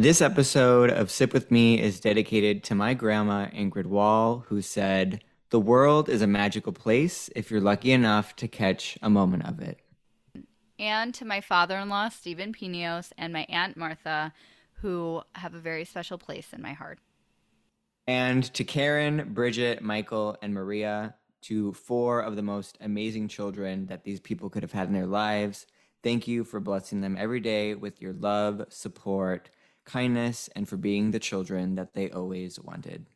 This episode of Sip With Me is dedicated to my grandma, Ingrid Wall, who said, The world is a magical place if you're lucky enough to catch a moment of it. And to my father in law, Stephen Pinos, and my Aunt Martha, who have a very special place in my heart. And to Karen, Bridget, Michael, and Maria, to four of the most amazing children that these people could have had in their lives. Thank you for blessing them every day with your love, support, kindness, and for being the children that they always wanted.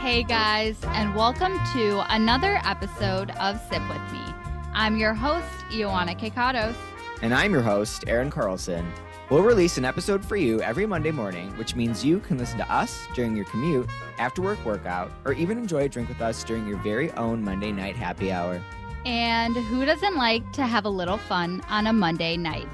Hey guys, and welcome to another episode of Sip With Me. I'm your host, Ioana Kekatos. And I'm your host, Aaron Carlson. We'll release an episode for you every Monday morning, which means you can listen to us during your commute, after work workout, or even enjoy a drink with us during your very own Monday night happy hour. And who doesn't like to have a little fun on a Monday night?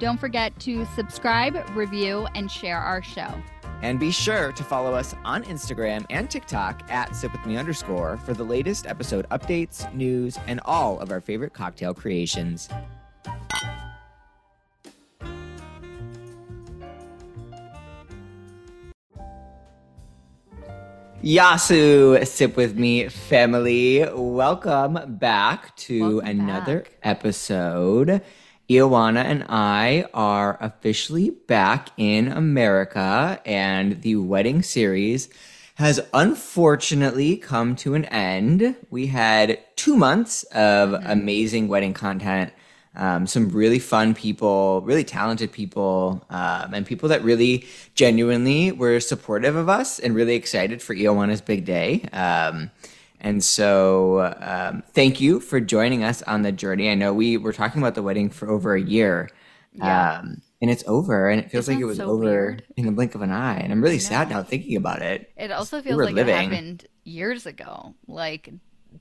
Don't forget to subscribe, review, and share our show. And be sure to follow us on Instagram and TikTok at sipwithme underscore for the latest episode updates, news, and all of our favorite cocktail creations. Yasu, sip with me, family. Welcome back to Welcome another back. episode. Ioana and I are officially back in America, and the wedding series has unfortunately come to an end. We had two months of mm-hmm. amazing wedding content, um, some really fun people, really talented people, um, and people that really genuinely were supportive of us and really excited for Ioana's big day. Um, and so, um, thank you for joining us on the journey. I know we were talking about the wedding for over a year, Yeah. um, and it's over, and it feels like it was so over weird? in the blink of an eye. And I'm really sad now thinking about it. It also feels were like living. it happened years ago. Like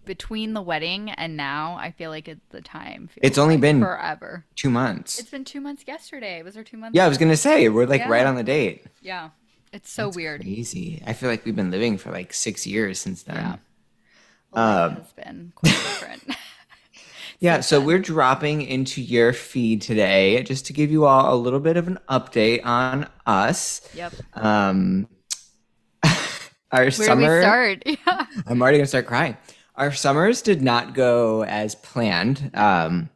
between the wedding and now, I feel like it's the time It's only like been forever. two months. It's been two months yesterday. Was there two months? yeah, I was gonna say we're like right on the date. Yeah. It's so That's weird. Crazy. I feel like we've been living for like six years since then. Yeah. Life Um, has been quite different. Yeah, so we're dropping into your feed today just to give you all a little bit of an update on us. yep. Um, our Where summer. do we start? Yeah. I'm already gonna start crying. Our summers did not go as planned. Um,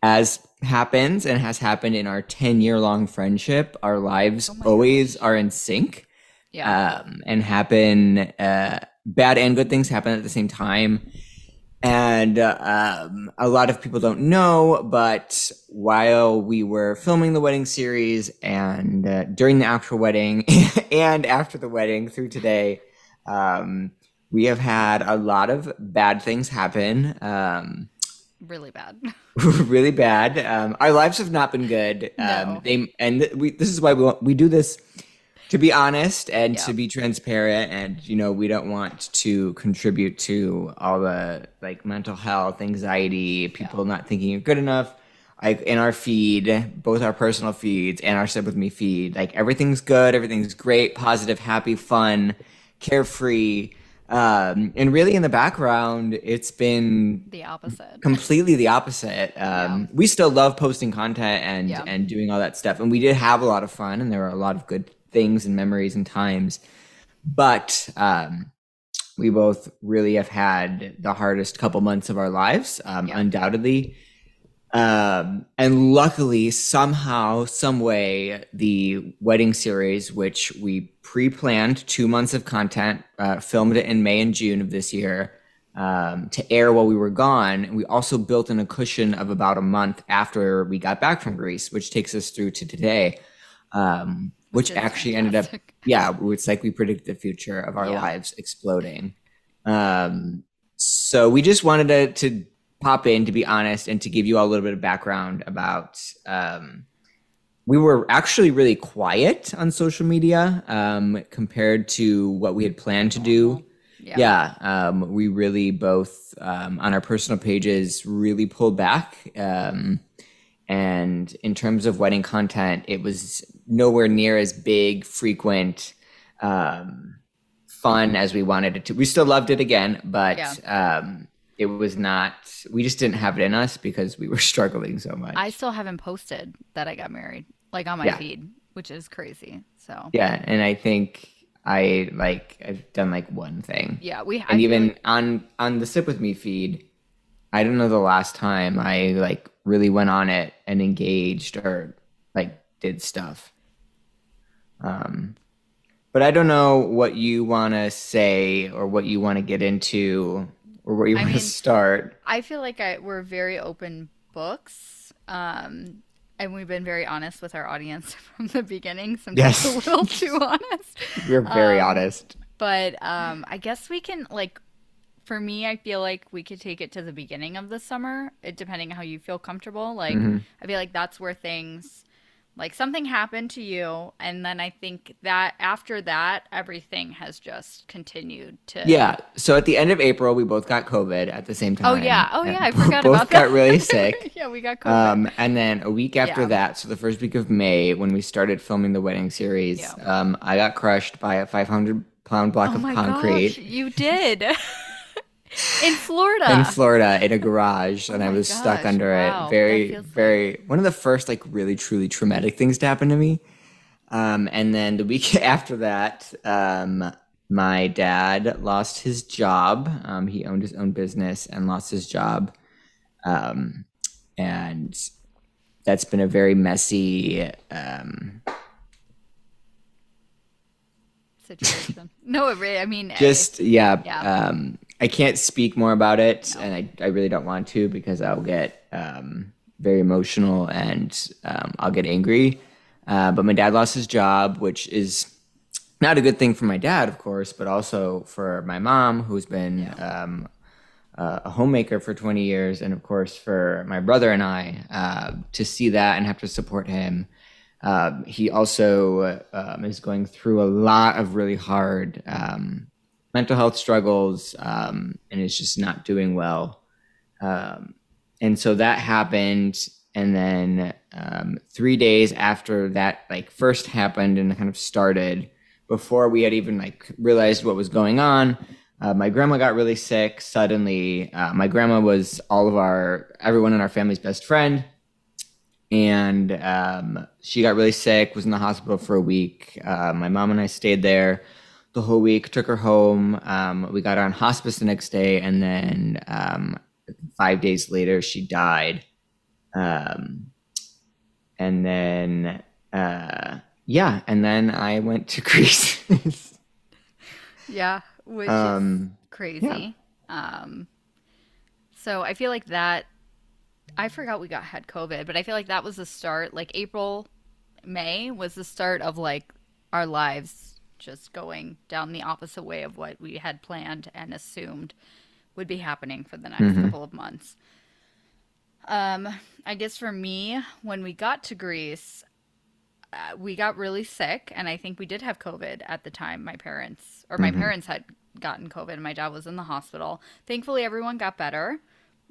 as happens and has happened in our 10 year long friendship, our lives Oh always are in sync Yeah. um, and happen. Uh, bad and good things happen at the same time. And uh, um, a lot of people don't know, but while we were filming the wedding series and uh, during the actual wedding and after the wedding through today, um, we have had a lot of bad things happen. Um, really bad. really bad. Um, our lives have not been good. Um, No. they and th- we. This is why we want, we do this to be honest and Yeah. to be transparent. And you know, we don't want to contribute to all the like mental health, anxiety, people not thinking you're good enough. Like in our feed, both our personal feeds and our Sip with Me feed, like everything's good, everything's great, positive, happy, fun, carefree. Um, and really in the background, it's been The opposite. completely the opposite. Um, We still love posting content and Yeah. and doing all that stuff, and we did have a lot of fun, and there were a lot of good things and memories and times. But um, we both really have had the hardest couple months of our lives, um, Yeah. undoubtedly. Um, and luckily, somehow, some way, the wedding series, which we pre-planned two months of content, uh, filmed it in May and June of this year um, to air while we were gone. And we also built in a cushion of about a month after we got back from Greece, which takes us through to today, um, which, actually ended up, yeah, it's like we predicted the future of our Yeah. lives exploding. Um, so we just wanted to, to pop in, to be honest, and to give you all a little bit of background about. Um, we were actually really quiet on social media um, compared to what we had planned to do. Yeah. Yeah, um, we really both um, on our personal pages really pulled back. Um, and in terms of wedding content, it was nowhere near as big, frequent, um, fun as we wanted it to. We still loved it again, but Yeah. It was not. We just didn't have it in us because we were struggling so much. I still haven't posted that I got married, like on my Yeah. feed, which is crazy. So yeah, and I think I like I've done like one thing. yeah, we and even like- on on the sip with me feed i don't know the last time i like really went on it and engaged or like did stuff um but i don't know what you want to say or what you want to get into or where you I want to start I feel like I, we're very open books. Um, and we've been very honest with our audience from the beginning. Sometimes Yes. a little too honest. we're very Um, honest But um, I guess we can like. For me, I feel like we could take it to the beginning of the summer, it, depending on how you feel comfortable. Like, Mm-hmm. I feel like that's where things, like something happened to you, and then I think that after that, everything has just continued to. yeah so at the end of april we both got covid at the same time Oh yeah. Oh yeah. I forgot both about that. got really sick yeah, we got COVID. Um, and then a week after Yeah. that, so the first week of May, when we started filming the wedding series, Yeah. um, I got crushed by a 500 pound block oh of my concrete gosh, you did. In Florida. in Florida in a garage, and Oh I was stuck under wow, it. Very, very one of the first like really truly traumatic things to happen to me. Um, and then the week after that, um, my dad lost his job. Um, he owned his own business and lost his job. Um, and that's been a very messy um, situation. no, it really, I mean, just yeah, Yeah. I can't speak more about it and I, I really don't want to because i'll get um, very emotional and um, i'll get angry. Uh, but my dad lost his job which is not a good thing for my dad of course but also for my mom who's been um, uh, a homemaker for 20 years and of course for my brother and i uh, to see that and have to support him. Um, he also um, is going through a lot of really hard um, mental health struggles um, and is just not doing well. Um, and so that happened. And then um, three days after that, like first happened and kind of started, before we had even like realized what was going on, uh, my grandma got really sick suddenly. Uh, my grandma was all of our everyone in our family's best friend and um, she got really sick was in the hospital for a week uh, my mom and i stayed there the whole week took her home um, we got her on hospice the next day and then um, five days later she died um, and then uh, yeah and then i went to greece yeah, which is um, crazy. Um, so I feel like that. I forgot we got had COVID, but I feel like that was the start. Like April, May was the start of like our lives just going down the opposite way of what we had planned and assumed would be happening for the next Mhm. couple of months. Um, I guess for me, when we got to Greece, uh, we got really sick, and I think we did have COVID at the time. My parents, or my Mhm. parents, had gotten COVID, and my dad was in the hospital. Thankfully, everyone got better.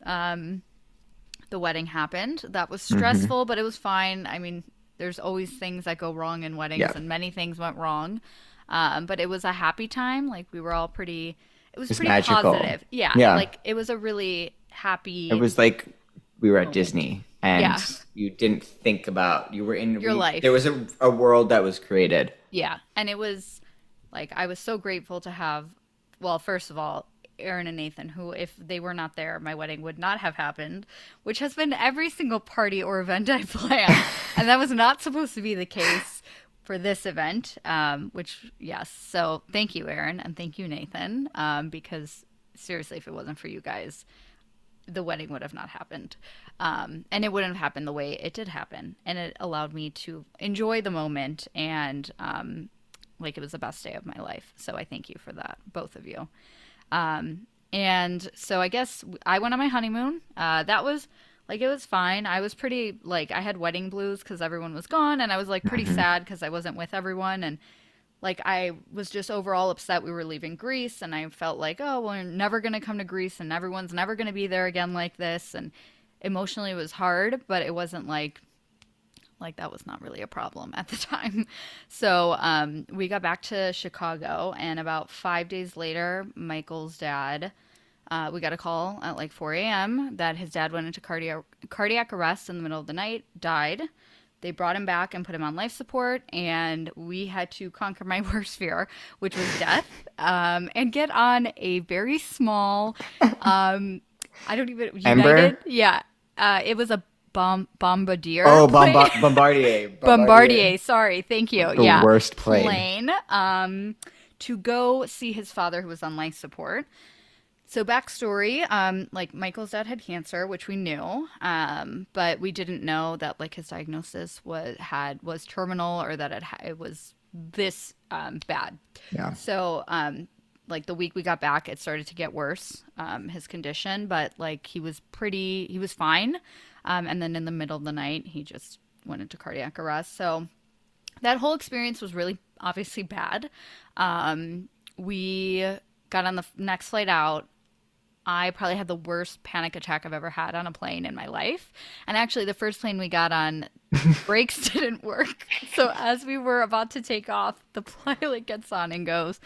Um, the wedding happened. That was Mm-hmm. stressful, but it was fine. I mean, there's always things that go wrong in weddings, Yeah. and many things went wrong. Um, but it was a happy time. Like we were all pretty. It was pretty magical. positive. Yeah, Yeah. Like it was a really happy. it was like we were at Moment. disney and Yeah. you didn't think about you were in Your we- life. there was a, a world that was created Yeah. And it was like I was so grateful to have well, first of all, Aaron and Nathan, who if they were not there, my wedding would not have happened, which has been every single party or event I planned. and that was not supposed to be the case for this event. Um, which yes. So thank you, Aaron, and thank you, Nathan. Um, because seriously, if it wasn't for you guys, the wedding would have not happened. Um, and it wouldn't have happened the way it did happen. And it allowed me to enjoy the moment and um, like it was the best day of my life. So I thank you for that, both of you. Um, and so I guess I went on my honeymoon. Uh, that was like it was fine. I was pretty like I had wedding blues because everyone was gone, and I was like pretty sad because I wasn't with everyone. And like I was just overall upset we were leaving Greece, and I felt like oh well, we're never gonna come to Greece, and everyone's never gonna be there again like this. And emotionally, it was hard, but it wasn't like Like that was not really a problem at the time. So um, we got back to Chicago, and about five days later, Michael's dad. Uh, we got a call at like 4 a.m. that his dad went into cardiac cardiac arrest in the middle of the night, died. They brought him back and put him on life support, and we had to conquer my worst fear, which was death, um, and get on a very small, um, I don't even United, Embraer? yeah, uh, it was a bomb bombardier. Oh, plane. bomba- Bombardier. Bombardier. Sorry, thank you. The yeah, worst plane. Plane. Um, to go see his father, who was on life support. So backstory, um, like Michael's dad had cancer, which we knew, um, but we didn't know that like his diagnosis was had was terminal or that it it was this um, bad. Yeah. So um, like the week we got back, it started to get worse, um, his condition, but like he was pretty, he was fine, um, and then in the middle of the night, he just went into cardiac arrest. So that whole experience was really obviously bad. Um, we got on the next flight out. I probably had the worst panic attack I've ever had on a plane in my life. And actually, the first plane we got on, brakes didn't work. So as we were about to take off, the pilot gets on and goes,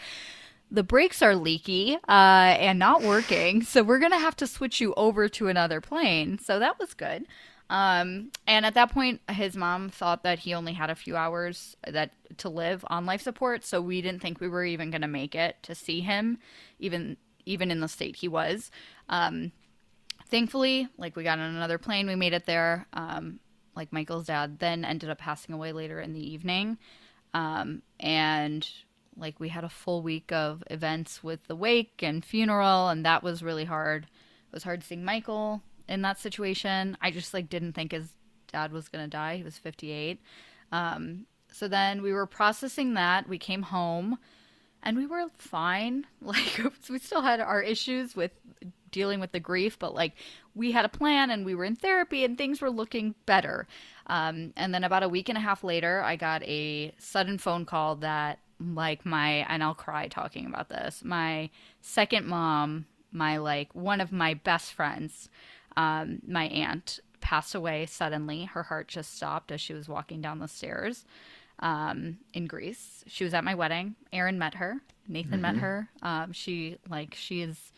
the brakes are leaky uh, and not working, so we're gonna have to switch you over to another plane. So that was good. Um, and at that point, his mom thought that he only had a few hours that to live on life support, so we didn't think we were even gonna make it to see him, even even in the state he was. Um, thankfully, like we got on another plane, we made it there. Um, like Michael's dad then ended up passing away later in the evening. Um, and like we had a full week of events with the wake and funeral, and that was really hard. It was hard seeing Michael in that situation. I just like didn't think his dad was gonna die. He was 58. Um, so then we were processing that. We came home, and we were fine. Like we still had our issues with dealing with the grief, but like we had a plan and we were in therapy and things were looking better. Um, and then about a week and a half later, I got a sudden phone call that like my and I'll cry talking about this. My second mom, my like one of my best friends, um, my aunt passed away suddenly. Her heart just stopped as she was walking down the stairs um, in Greece. She was at my wedding. Aaron met her. Nathan met her. Um, she like she is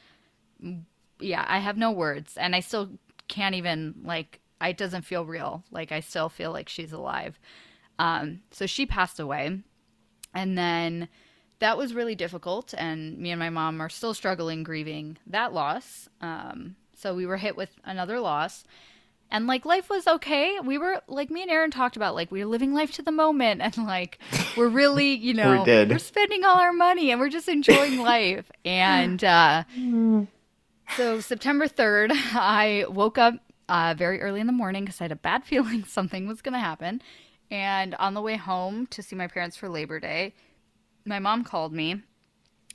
yeah, I have no words, and I still can't even like. It doesn't feel real. Like I still feel like she's alive. Um, so she passed away, and then that was really difficult. And me and my mom are still struggling grieving that loss. Um, so we were hit with another loss. And like life was okay. We were like me and Aaron talked about like we were living life to the moment and like we're really, you know, We did. we're spending all our money and we're just enjoying life. And uh so September 3rd, I woke up uh, very early in the morning because I had a bad feeling something was going to happen. And on the way home to see my parents for Labor Day, my mom called me,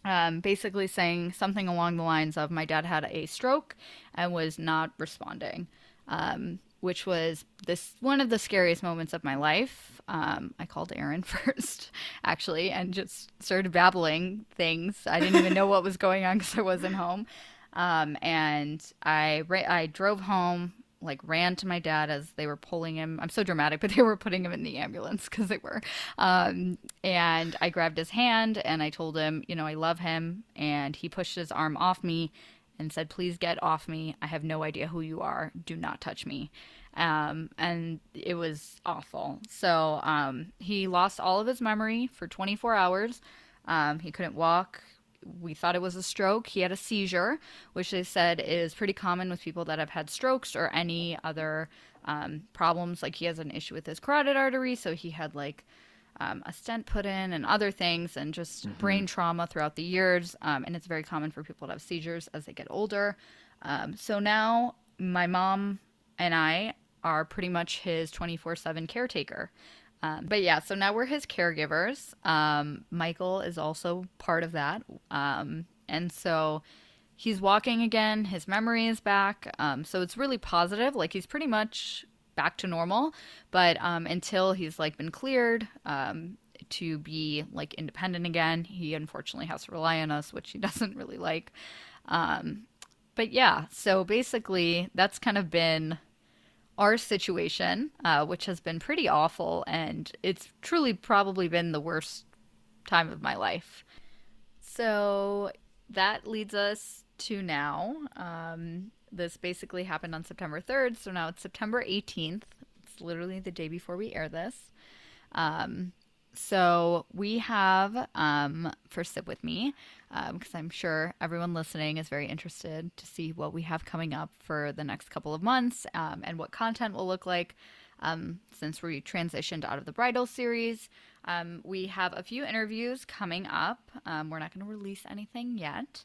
um, basically saying something along the lines of my dad had a stroke and was not responding, um, which was this one of the scariest moments of my life. Um, I called Aaron first, actually, and just started babbling things. I didn't even know what was going on because I wasn't home. Um, and I ra- I drove home, like ran to my dad as they were pulling him. I'm so dramatic, but they were putting him in the ambulance because they were. Um, and I grabbed his hand and I told him, you know, I love him. And he pushed his arm off me and said, "Please get off me. I have no idea who you are. Do not touch me." Um, and it was awful. So um, he lost all of his memory for 24 hours. Um, he couldn't walk we thought it was a stroke. He had a seizure, which they said is pretty common with people that have had strokes or any other um, problems. Like he has an issue with his carotid artery, so he had like um, a stent put in and other things, and just brain trauma throughout the years. Um, and it's very common for people to have seizures as they get older. Um, so now my mom and I are pretty much his 24 7 caretaker. Um, but yeah, so now we're his caregivers. Um, Michael is also part of that. Um, and so he's walking again. His memory is back. Um, so it's really positive. Like he's pretty much back to normal. But um, until he's like been cleared um, to be like independent again, he unfortunately has to rely on us, which he doesn't really like. Um, but yeah, so basically that's kind of been our situation, uh, which has been pretty awful, and it's truly probably been the worst time of my life. So that leads us to now. Um, this basically happened on September 3rd, so now it's September 18th. It's literally the day before we air this. Um, so we have um, for Sip With Me, because um, I'm sure everyone listening is very interested to see what we have coming up for the next couple of months um, and what content will look like um, since we transitioned out of the bridal series. Um, we have a few interviews coming up. Um, we're not going to release anything yet.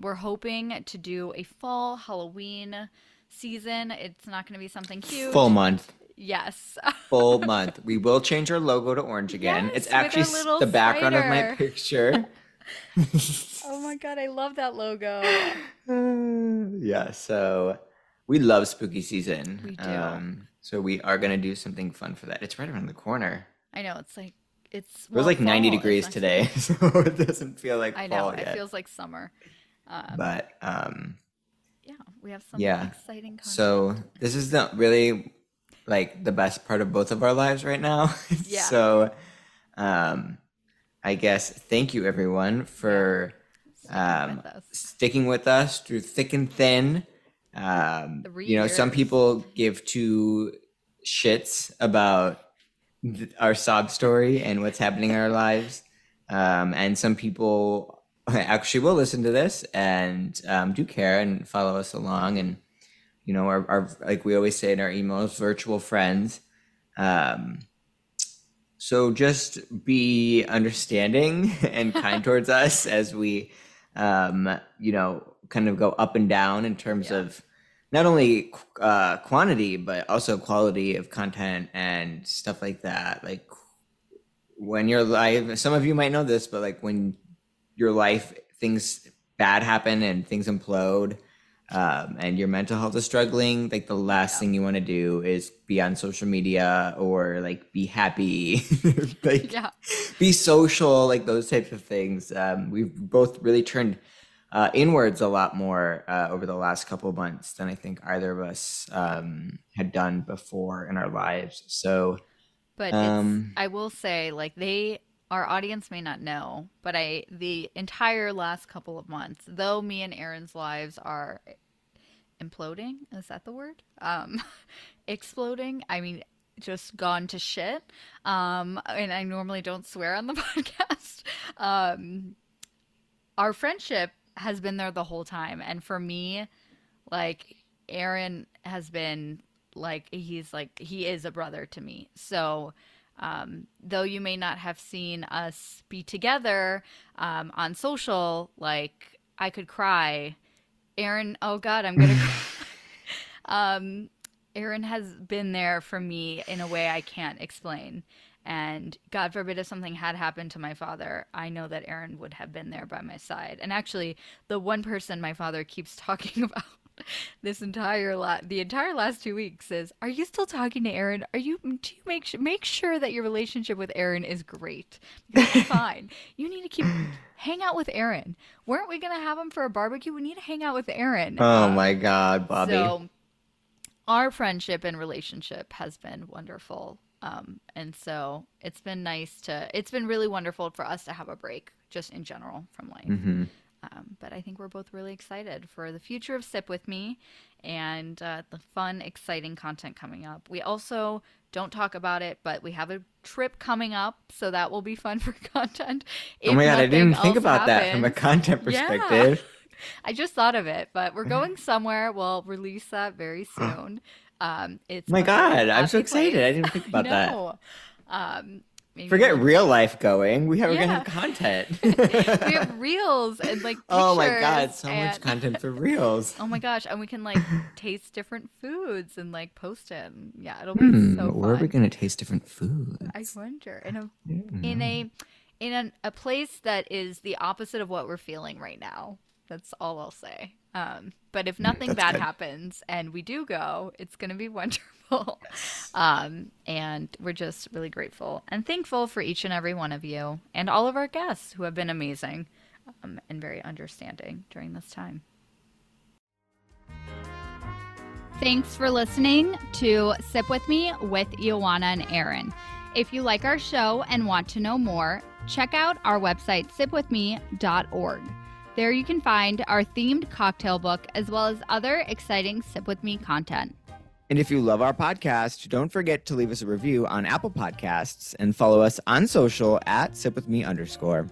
we're hoping to do a fall Halloween season. It's not going to be something huge. Full month. Yes. Full month. We will change our logo to orange again. Yes, it's actually the background of my picture. oh my god, I love that logo. yeah, so we love spooky season. We do. Um, so we are gonna do something fun for that. It's right around the corner. I know it's like it's It was like 90 fall is degrees today, so it doesn't feel like. I know fall it feels like summer. Um, but um, yeah, we have some yeah. exciting content. so this is the really like the best part of both of our lives right now. Yeah. so um, I guess thank you everyone for Sticking um, with sticking with us through thick and thin. Um, you know, some people give two shits about th- our sob story and what's happening in our lives. Um, and some people actually will listen to this and um, do care and follow us along. And, you know, our, our like we always say in our emails, virtual friends. Um, so just be understanding and kind towards us as we, um, you know, kind of go up and down in terms Yeah. of not only uh, quantity but also quality of content and stuff like that. Like when your life, some of you might know this, but like when your life things bad happen and things implode. Um, and your mental health is struggling, like the last Yeah. thing you want to do is be on social media or like be happy, like Yeah. be social, like those types of things. Um, we've both really turned uh, inwards a lot more uh, over the last couple of months than I think either of us um, had done before in our lives. So, But Um, it's, I will say, like they, our audience may not know, but I, the entire last couple of months, though me and Aaron's lives are imploding, is that the word? Um, exploding. I mean, just gone to shit. Um, and I normally don't swear on the podcast. Um, our friendship has been there the whole time, and for me, like Aaron has been like he's like he is a brother to me. So um, though you may not have seen us be together um, on social, like I could cry. Aaron, oh God, I'm gonna cry. Um, Aaron has been there for me in a way I can't explain. And God forbid if something had happened to my father, I know that Aaron would have been there by my side. And actually, the one person my father keeps talking about this entire la- the entire last two weeks is, "Are you still talking to Aaron? Are you? Do you make sure make sure that your relationship with Aaron is great? Fine. You need to keep hang out with Aaron. Weren't we gonna have him for a barbecue? We need to hang out with Aaron. oh Um, my God, Bobby. so our friendship and relationship has been wonderful. Um, and so it's been nice to, it's been really wonderful for us to have a break just in general from life. hmm Um, but I think we're both really excited for the future of Sip With Me and uh, the fun, exciting content coming up. We also don't talk about it, but we have a trip coming up, so that will be fun for content. Oh my God, I didn't think about that from a happens. content Yeah. perspective. I just thought of it, but we're going somewhere. We'll release that very soon. Um, it's my God, I'm so excited. place. I didn't think about that. Um, maybe Forget we'll- real life going. We have, we're gonna have content. we have reels and like pictures. oh my God, so much content for reels. Oh my gosh, and we can like taste different foods and like post it. And, yeah, it'll be Hmm, so where are we gonna taste different foods? I wonder in a Hmm. in a in an, a place that is the opposite of what we're feeling right now. That's all I'll say. Um, but if nothing that's bad good. happens and we do go, it's going to be wonderful. Um, and we're just really grateful and thankful for each and every one of you and all of our guests who have been amazing um, and very understanding during this time. Thanks for listening to Sip With Me with Ioana and Aaron. If you like our show and want to know more, check out our website, sipwithme.org. There you can find our themed cocktail book as well as other exciting Sip With Me content. And if you love our podcast, don't forget to leave us a review on Apple Podcasts and follow us on social at sipwithme underscore.